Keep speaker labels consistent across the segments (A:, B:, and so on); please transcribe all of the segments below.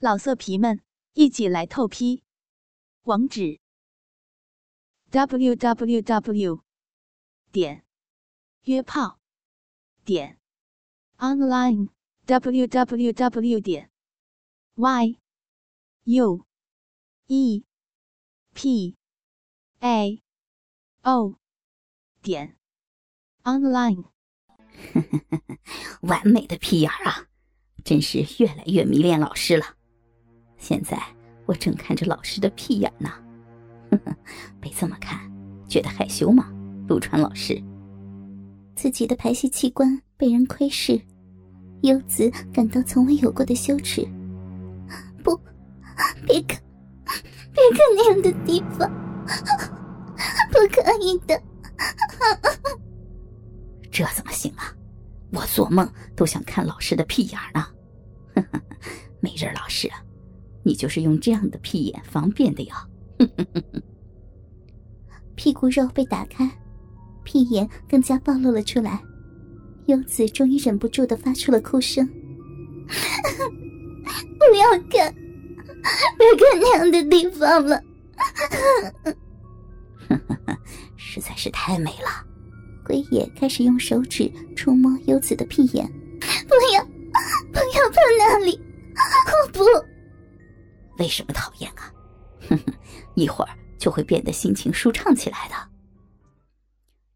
A: 老色皮们，一起来透批！网址：w w w 点约炮点 online w w w 点 y u e p a o 点 online。
B: 完美的屁眼儿啊！真是越来越迷恋老师了。现在我正看着老师的屁眼呢，被这么看，觉得害羞吗？陆川老师，
C: 自己的排泄器官被人窥视，优子感到从未有过的羞耻。不，别看，别看那样的地方，不可以的。
B: 这怎么行啊？我做梦都想看老师的屁眼呢。美人老师啊。你就是用这样的屁眼方便的呀！
C: 屁股肉被打开，屁眼更加暴露了出来。优子终于忍不住的发出了哭声：“ 不要看，不要看那样的地方了！”
B: 实在是太美了。
C: 龟野开始用手指触摸优子的屁眼：“不要，不要碰那里！我不。”
B: 为什么讨厌啊？哼哼，一会儿就会变得心情舒畅起来的。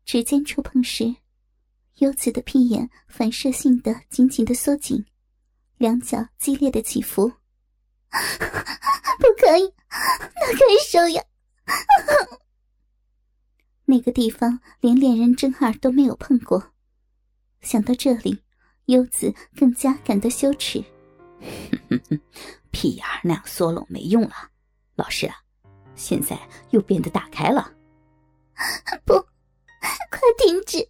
C: 指尖触碰时，优子的屁眼反射性的紧紧的缩紧，两脚激烈的起伏。不可以，那可以手呀！那个地方连恋人真二都没有碰过。想到这里，优子更加感到羞耻。
B: 屁眼那样缩拢没用了，老师啊，现在又变得打开了。
C: 不，快停止！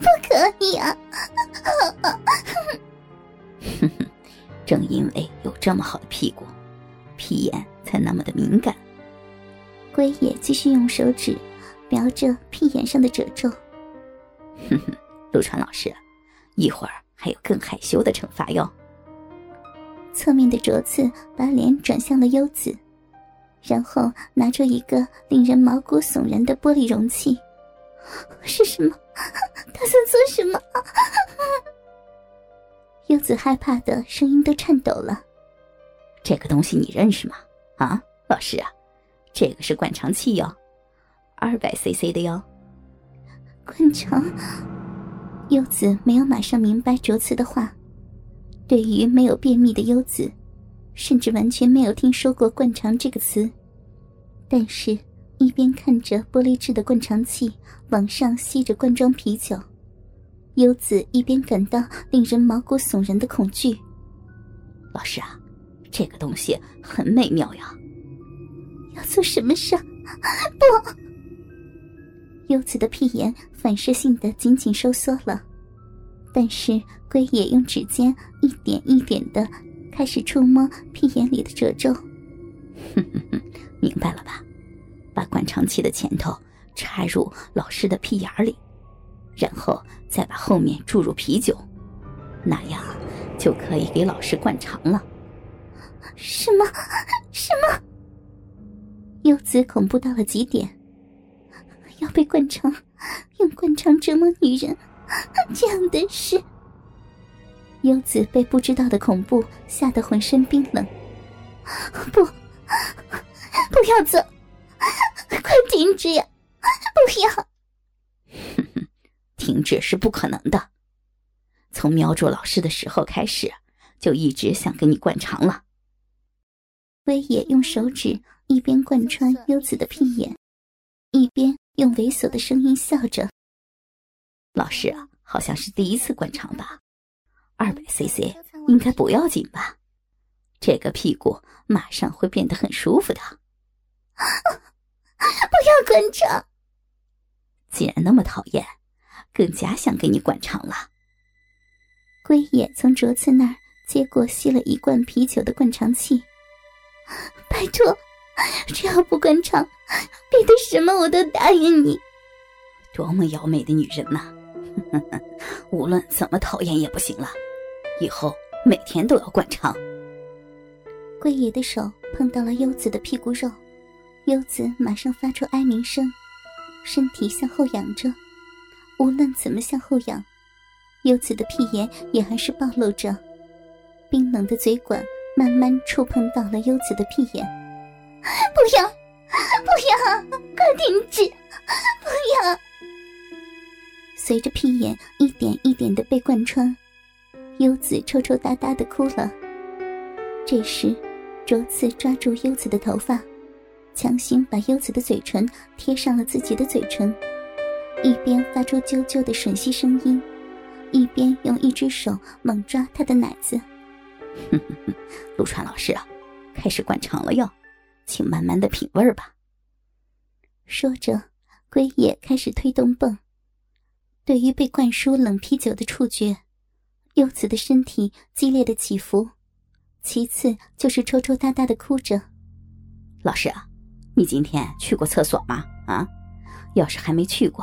C: 不可以啊！
B: 哼哼，正因为有这么好的屁股，屁眼才那么的敏感。
C: 龟野继续用手指瞄着屁眼上的褶皱。
B: 哼哼，陆川老师，一会儿还有更害羞的惩罚哟。
C: 侧面的卓次把脸转向了优子，然后拿出一个令人毛骨悚然的玻璃容器。是什么？打算做什么？优子害怕的声音都颤抖了。
B: 这个东西你认识吗？啊，老师啊，这个是灌肠器哟，二百 CC 的哟。
C: 灌肠。优子没有马上明白卓辞的话。对于没有便秘的优子，甚至完全没有听说过“灌肠”这个词。但是，一边看着玻璃制的灌肠器往上吸着罐装啤酒，优子一边感到令人毛骨悚然的恐惧。
B: 老师啊，这个东西很美妙呀！
C: 要做什么事？不！优子的屁眼反射性的紧紧收缩了。但是龟也用指尖一点一点的开始触摸屁眼里的褶皱。
B: 哼哼哼，明白了吧？把灌肠器的前头插入老师的屁眼里，然后再把后面注入啤酒，那样就可以给老师灌肠了。
C: 什么？什么？柚子恐怖到了极点，要被灌肠，用灌肠折磨女人。这样的事，优子被不知道的恐怖吓得浑身冰冷。不，不要走！快停止呀！不要！
B: 停止是不可能的。从瞄住老师的时候开始，就一直想给你灌肠了。
C: 威野用手指一边贯穿优子的屁眼，一边用猥琐的声音笑着。
B: 老师啊，好像是第一次灌肠吧？二百 CC 应该不要紧吧？这个屁股马上会变得很舒服的。
C: 不要灌肠！
B: 既然那么讨厌，更加想给你灌肠了。
C: 龟野从卓次那儿接过吸了一罐啤酒的灌肠器。拜托，只要不灌肠，别的什么我都答应你。
B: 多么妖媚的女人呐！无论怎么讨厌也不行了，以后每天都要灌肠。
C: 龟爷的手碰到了优子的屁股肉，优子马上发出哀鸣声，身体向后仰着。无论怎么向后仰，优子的屁眼也还是暴露着，冰冷的嘴管慢慢触碰到了优子的屁眼。不要，不要，快停止！不要！随着屁眼一点一点的被贯穿，优子抽抽搭搭的哭了。这时，卓次抓住优子的头发，强行把优子的嘴唇贴上了自己的嘴唇。一边发出啾啾的吮吸声音，一边用一只手猛抓他的奶子。
B: 陆川老师啊，开始灌肠了哟，请慢慢的品味吧。
C: 说着，龟野开始推动泵。对于被灌输冷啤酒的触觉，柚子的身体激烈的起伏，其次就是抽抽搭搭的哭着。
B: 老师啊，你今天去过厕所吗？啊，要是还没去过。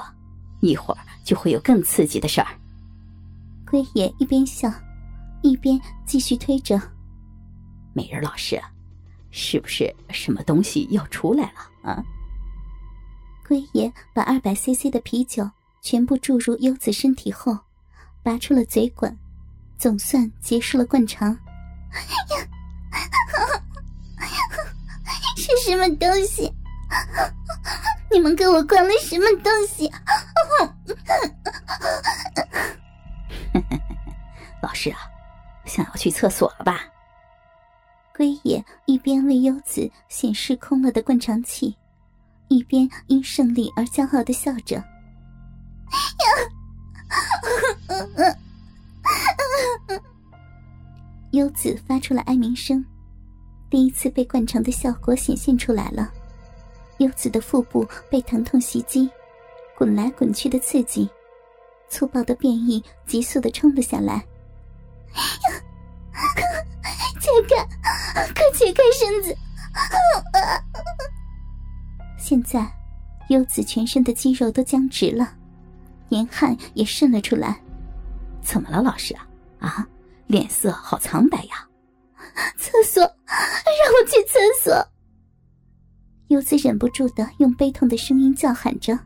B: 一会儿就会有更刺激的事儿。
C: 龟爷一边笑，一边继续推着。
B: 美人老师，是不是什么东西要出来了啊？
C: 龟爷把二百 CC 的啤酒全部注入优子身体后，拔出了嘴管，总算结束了灌肠。是什么东西？你们给我灌了什么东西？
B: 老师啊，想要去厕所了吧？
C: 龟野一边为优子显示空了的灌肠器，一边因胜利而骄傲的笑着。优子发出了哀鸣声，第一次被灌肠的效果显现出来了。优子的腹部被疼痛袭击，滚来滚去的刺激，粗暴的变异急速的冲了下来。解开，快解开身子！现在，优子全身的肌肉都僵直了，年汗也渗了出来。
B: 怎么了，老师啊？啊，脸色好苍白呀！
C: 厕所，让我去厕所！优子忍不住的用悲痛的声音叫喊着：“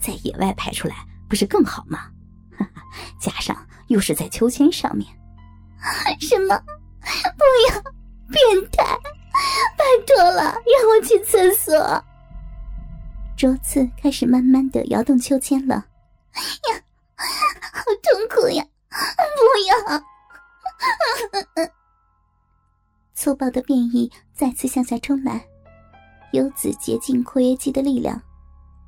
B: 在野外排出来不是更好吗？哈哈，加上又是在秋千上面。”
C: 什么？不要！变态！拜托了，让我去厕所。桌子开始慢慢的摇动秋千了。呀，好痛苦呀！不要！粗暴的变异再次向下冲来。优子竭尽括约肌的力量，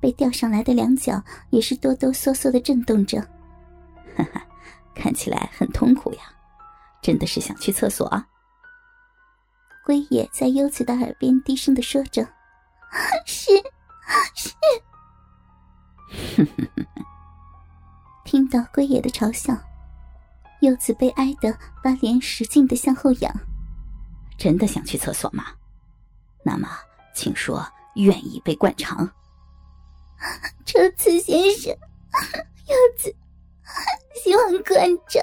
C: 被吊上来的两脚也是哆哆嗦嗦的震动着。
B: 哈哈，看起来很痛苦呀，真的是想去厕所啊。
C: 龟野在优子的耳边低声的说着：“ 是，是。”
B: 哼哼哼
C: 听到龟野的嘲笑，优子悲哀的把脸使劲的向后仰。
B: 真的想去厕所吗？那么。请说，愿意被灌肠？
C: 周次先生，柚子希望灌肠。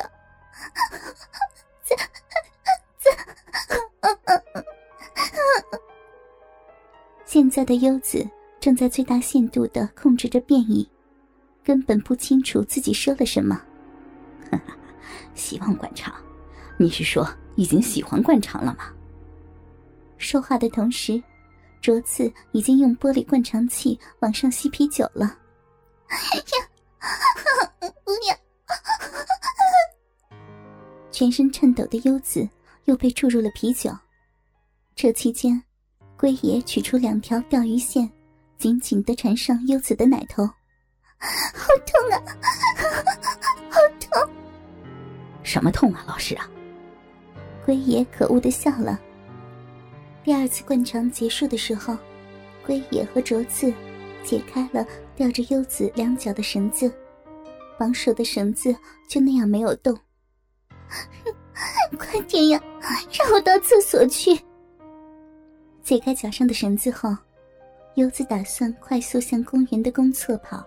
C: 现在的优子正在最大限度的控制着变异，根本不清楚自己说了什么。
B: 希望灌肠？你是说已经喜欢灌肠了吗？
C: 说话的同时。卓次已经用玻璃灌肠器往上吸啤酒了。呀，不要！全身颤抖的优子又被注入了啤酒。这期间，龟爷取出两条钓鱼线，紧紧的缠上优子的奶头。好痛啊！好痛！
B: 什么痛啊，老师啊？
C: 龟爷可恶的笑了。第二次灌肠结束的时候，龟爷和卓次解开了吊着优子两脚的绳子，绑手的绳子就那样没有动。快点呀，让我到厕所去！解开脚上的绳子后，优子打算快速向公园的公厕跑，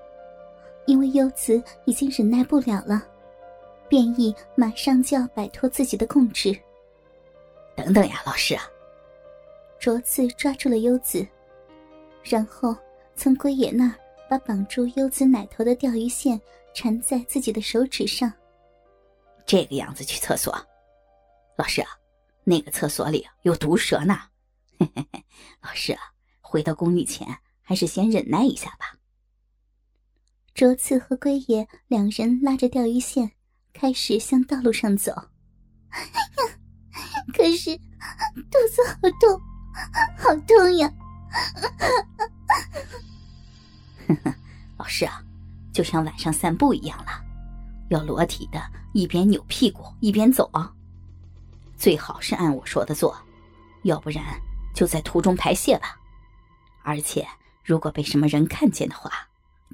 C: 因为优子已经忍耐不了了，变异马上就要摆脱自己的控制。
B: 等等等呀，老师啊。
C: 卓次抓住了优子，然后从龟野那儿把绑住优子奶头的钓鱼线缠在自己的手指上。
B: 这个样子去厕所，老师啊，那个厕所里有毒蛇呢。嘿嘿嘿，老师啊，回到宫女前还是先忍耐一下吧。
C: 卓次和龟野两人拉着钓鱼线，开始向道路上走。可是肚子好痛，好痛呀！
B: 老师啊，就像晚上散步一样了，要裸体的，一边扭屁股一边走啊。最好是按我说的做，要不然就在途中排泄吧。而且如果被什么人看见的话，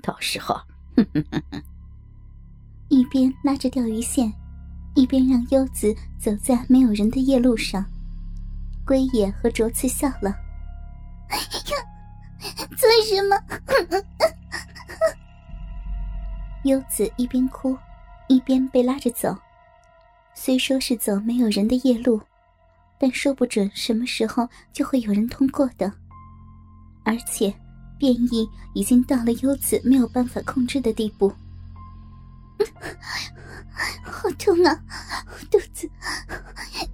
B: 到时候，哼哼哼哼
C: 一边拉着钓鱼线。一边让优子走在没有人的夜路上，龟野和卓次笑了。做什么？优子一边哭，一边被拉着走。虽说是走没有人的夜路，但说不准什么时候就会有人通过的。而且，变异已经到了优子没有办法控制的地步。好痛啊！肚子，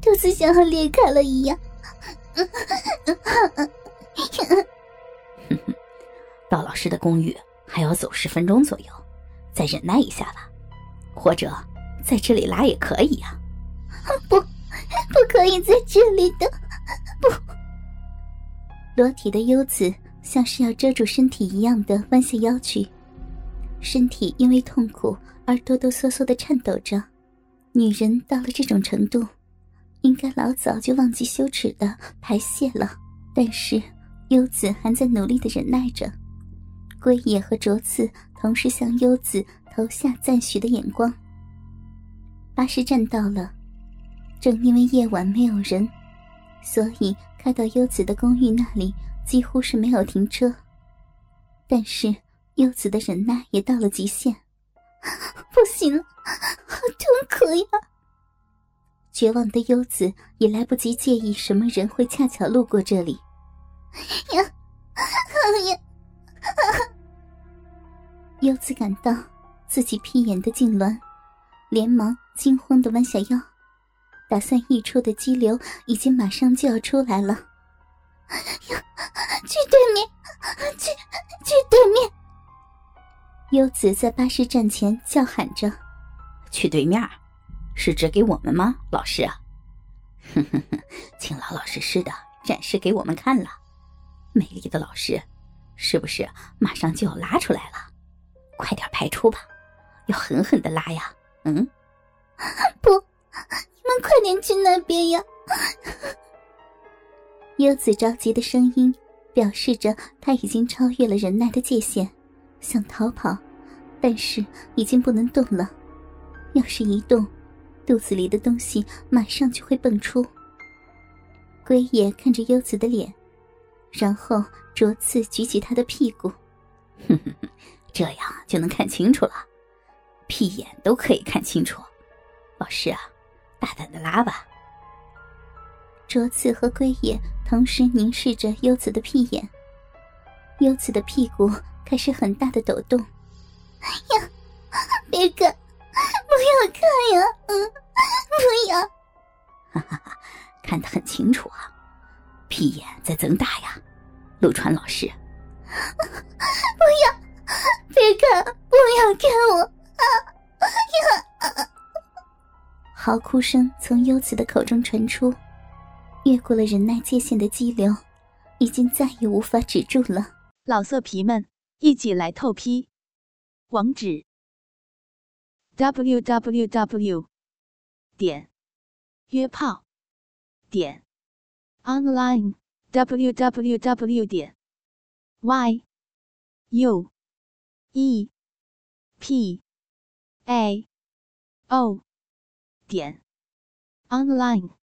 C: 肚子像要裂开了一样。
B: 到老师的公寓还要走十分钟左右，再忍耐一下吧。或者在这里拉也可以呀。
C: 不，不可以在这里的。不，裸体的优子像是要遮住身体一样的弯下腰去，身体因为痛苦。而哆哆嗦嗦的颤抖着，女人到了这种程度，应该老早就忘记羞耻的排泄了。但是优子还在努力的忍耐着。龟野和卓次同时向优子投下赞许的眼光。巴士站到了，正因为夜晚没有人，所以开到优子的公寓那里几乎是没有停车。但是优子的忍耐也到了极限。不行了，好痛苦呀！绝望的优子也来不及介意什么人会恰巧路过这里。呀，呀！优子感到自己屁眼的痉挛，连忙惊慌的弯下腰，打算溢出的激流已经马上就要出来了。呀，去对面，去去对面！优子在巴士站前叫喊着：“
B: 去对面，是指给我们吗，老师？”“ 哼哼哼，请老老实实的展示给我们看了。美丽的老师，是不是马上就要拉出来了？快点排出吧，要狠狠的拉呀！”“嗯，
C: 不，你们快点去那边呀！”优子着急的声音表示着他已经超越了忍耐的界限。想逃跑，但是已经不能动了。要是一动，肚子里的东西马上就会蹦出。龟野看着优子的脸，然后着次举起他的屁股。
B: 哼哼哼，这样就能看清楚了，屁眼都可以看清楚。老师啊，大胆的拉吧。
C: 着次和龟野同时凝视着优子的屁眼。优子的屁股。开始很大的抖动，哎呀！别看，不要看呀！嗯，不要！
B: 哈哈哈，看得很清楚啊，屁眼在增大呀，陆川老师。
C: 不要！别看，不要看我！啊呀！嚎哭声从优子的口中传出，越过了忍耐界限的激流，已经再也无法止住了。
A: 老色皮们。一起来透批，网址：w w w 点约炮点 online w w w 点 y u e p a o 点 online。